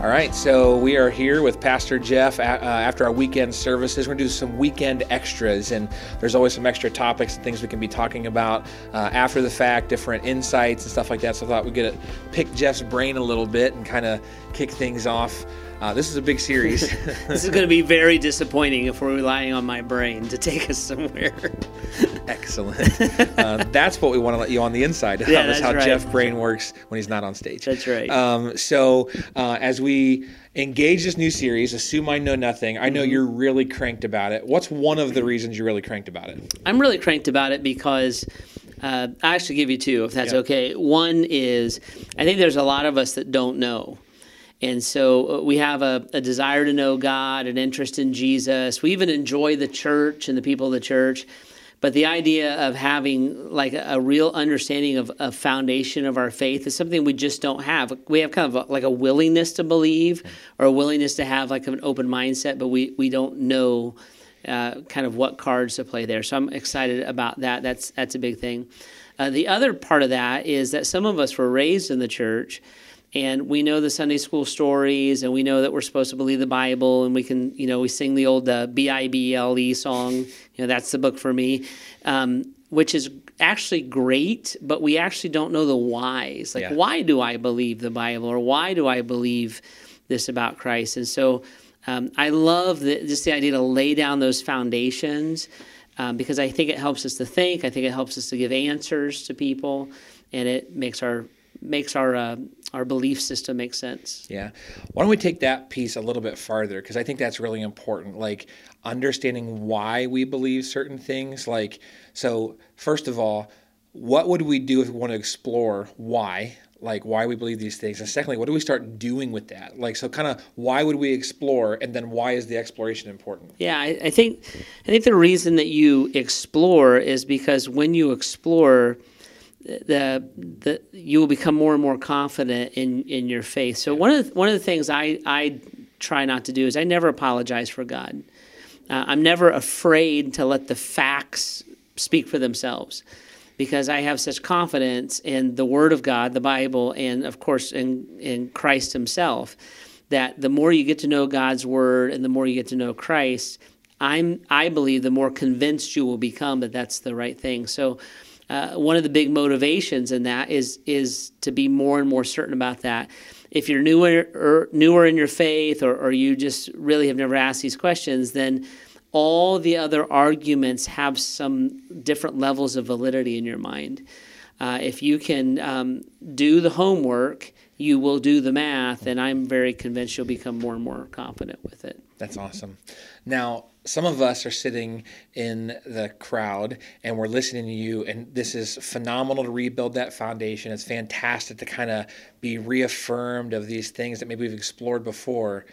All right, so we are here with Pastor Jeff uh, after our weekend services. We're going to do some weekend extras, and there's always some extra topics and things we can be talking about uh, after the fact, different insights and stuff like that. So I thought we'd get to pick Jeff's brain a little bit and kind of kick things off. Uh, this is a big series. this is going to be very disappointing if we're relying on my brain to take us somewhere. Excellent. Uh, that's what we want to let you on the inside of. Yeah, is how right. Jeff brain works when he's not on stage. That's right. Um, so uh, as we engage this new series, assume I know nothing. I know mm-hmm. you're really cranked about it. What's one of the reasons you're really cranked about it? I'm really cranked about it because. Uh, I actually give you two, if that's yep. okay. One is, I think there's a lot of us that don't know. And so uh, we have a, a, desire to know God, an interest in Jesus. We even enjoy the church and the people of the church. But the idea of having like a, a real understanding of a foundation of our faith is something we just don't have. We have kind of a, like a willingness to believe or a willingness to have like an open mindset, but we, we don't know uh, kind of what cards to play there. So I'm excited about that. That's, that's a big thing. Uh, the other part of that is that some of us were raised in the church and we know the Sunday school stories, and we know that we're supposed to believe the Bible, and we can, you know, we sing the old uh, B I B L E song. You know, that's the book for me, um, which is actually great, but we actually don't know the whys. Like, yeah. why do I believe the Bible, or why do I believe this about Christ? And so, um, I love the, just the idea to lay down those foundations. Um, because I think it helps us to think. I think it helps us to give answers to people, and it makes our makes our uh, our belief system makes sense. Yeah. Why don't we take that piece a little bit farther? Because I think that's really important. Like understanding why we believe certain things. Like, so first of all, what would we do if we want to explore why? Like why we believe these things, and secondly, what do we start doing with that? Like, so kind of why would we explore, and then why is the exploration important? Yeah, I, I think I think the reason that you explore is because when you explore, the the you will become more and more confident in in your faith. So one of the, one of the things I I try not to do is I never apologize for God. Uh, I'm never afraid to let the facts speak for themselves because I have such confidence in the Word of God, the Bible, and of course in in Christ Himself. That the more you get to know God's Word and the more you get to know Christ, I'm I believe the more convinced you will become that that's the right thing. So uh, one of the big motivations in that is is to be more and more certain about that. If you're newer or newer in your faith, or, or you just really have never asked these questions, then all the other arguments have some different levels of validity in your mind. Uh, if you can um, do the homework, you will do the math, and I'm very convinced you'll become more and more confident with it. That's awesome. Now, some of us are sitting in the crowd and we're listening to you, and this is phenomenal to rebuild that foundation. It's fantastic to kind of be reaffirmed of these things that maybe we've explored before.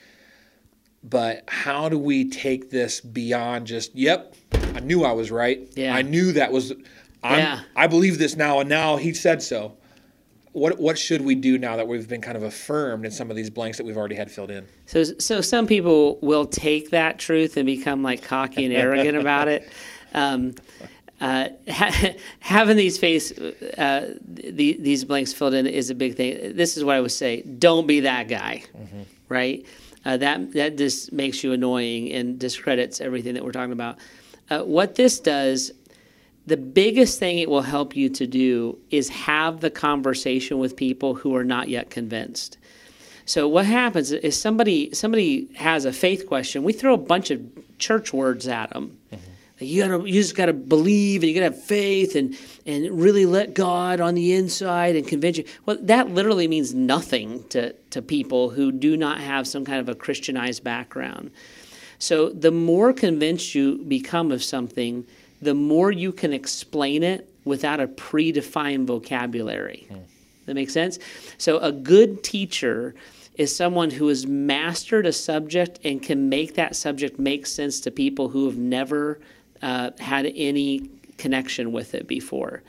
But how do we take this beyond just, yep, I knew I was right. Yeah. I knew that was, I'm, yeah. I believe this now, and now he said so what what should we do now that we've been kind of affirmed in some of these blanks that we've already had filled in? So so some people will take that truth and become like cocky and arrogant about it. Um, uh, ha- having these face uh, the, these blanks filled in is a big thing. This is what I would say: don't be that guy, mm-hmm. right? Uh, that that just makes you annoying and discredits everything that we're talking about. Uh, what this does the biggest thing it will help you to do is have the conversation with people who are not yet convinced. So what happens is somebody somebody has a faith question. We throw a bunch of church words at them. Mm-hmm. You gotta you just gotta believe and you gotta have faith and and really let God on the inside and convince you. Well, that literally means nothing to to people who do not have some kind of a Christianized background. So the more convinced you become of something, the more you can explain it without a predefined vocabulary. Mm. That makes sense? So, a good teacher is someone who has mastered a subject and can make that subject make sense to people who have never uh, had any connection with it before.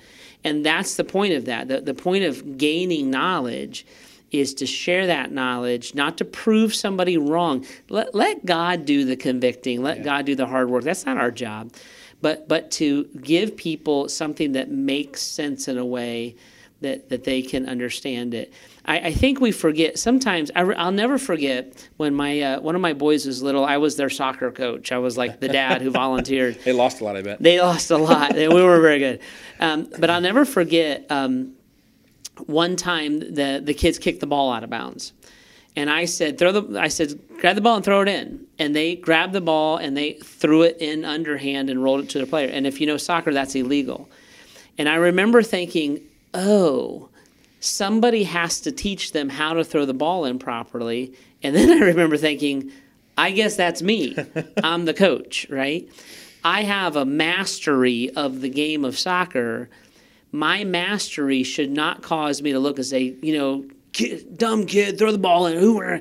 And that's the point of that. The, the point of gaining knowledge is to share that knowledge, not to prove somebody wrong. Let, let God do the convicting, let yeah. God do the hard work. That's not our job but but to give people something that makes sense in a way that, that they can understand it. I, I think we forget sometimes. I, will never forget when my uh, one of my boys was little. I was their soccer coach. I was like the dad who volunteered. they lost a lot, I bet. They lost a lot. we were very good, um, but I'll never forget. Um, one time the the kids kicked the ball out of bounds and I said, throw the, I said, grab the ball and throw it in. And they grabbed the ball and they threw it in underhand and rolled it to their player. And if you know soccer, that's illegal. And I remember thinking, oh, somebody has to teach them how to throw the ball in properly. And then I remember thinking, I guess that's me. I'm the coach, right? I have a mastery of the game of soccer. My mastery should not cause me to look and say, you know, kid, dumb kid, throw the ball in. Who are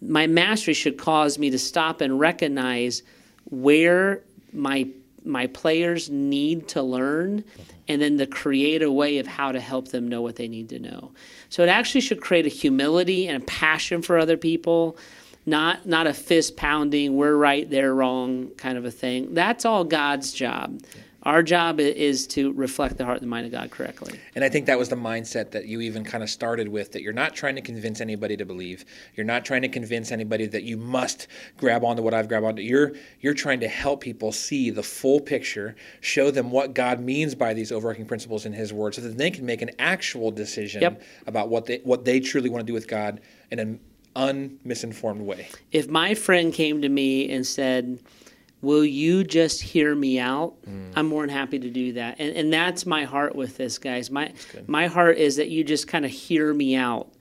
my mastery should cause me to stop and recognize where my my players need to learn and then to create a way of how to help them know what they need to know. So it actually should create a humility and a passion for other people, not not a fist pounding, we're right, they're wrong kind of a thing. That's all God's job. Our job is to reflect the heart and the mind of God correctly. And I think that was the mindset that you even kind of started with that you're not trying to convince anybody to believe. You're not trying to convince anybody that you must grab onto what I've grabbed onto. You're you're trying to help people see the full picture, show them what God means by these overarching principles in his word so that they can make an actual decision yep. about what they what they truly want to do with God in an unmisinformed way. If my friend came to me and said, will you just hear me out? Mm. I'm more than happy to do that. And, and that's my heart with this, guys. My, my heart is that you just kind of hear me out.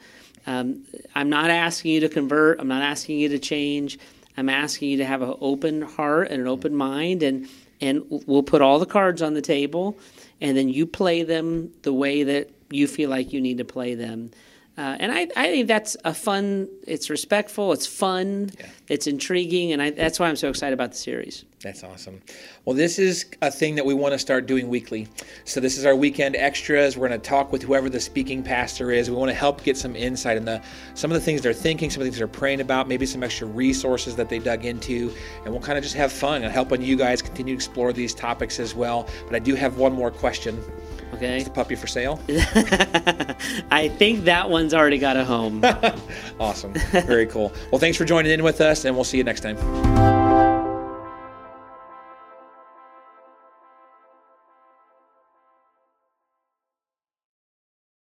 Um, I'm not asking you to convert, I'm not asking you to change. I'm asking you to have an open heart and an open mm. mind, and, and we'll put all the cards on the table, and then you play them the way that you feel like you need to play them. Uh, and I, I think that's a fun, it's respectful, it's fun, yeah. it's intriguing, and I, that's why I'm so excited about the series. That's awesome. Well, this is a thing that we want to start doing weekly. So, this is our weekend extras. We're going to talk with whoever the speaking pastor is. We want to help get some insight into some of the things they're thinking, some of the things they're praying about, maybe some extra resources that they dug into. And we'll kind of just have fun and helping you guys continue to explore these topics as well. But I do have one more question. Okay. Is the puppy for sale? I think that one's already got a home. awesome. Very cool. Well, thanks for joining in with us, and we'll see you next time.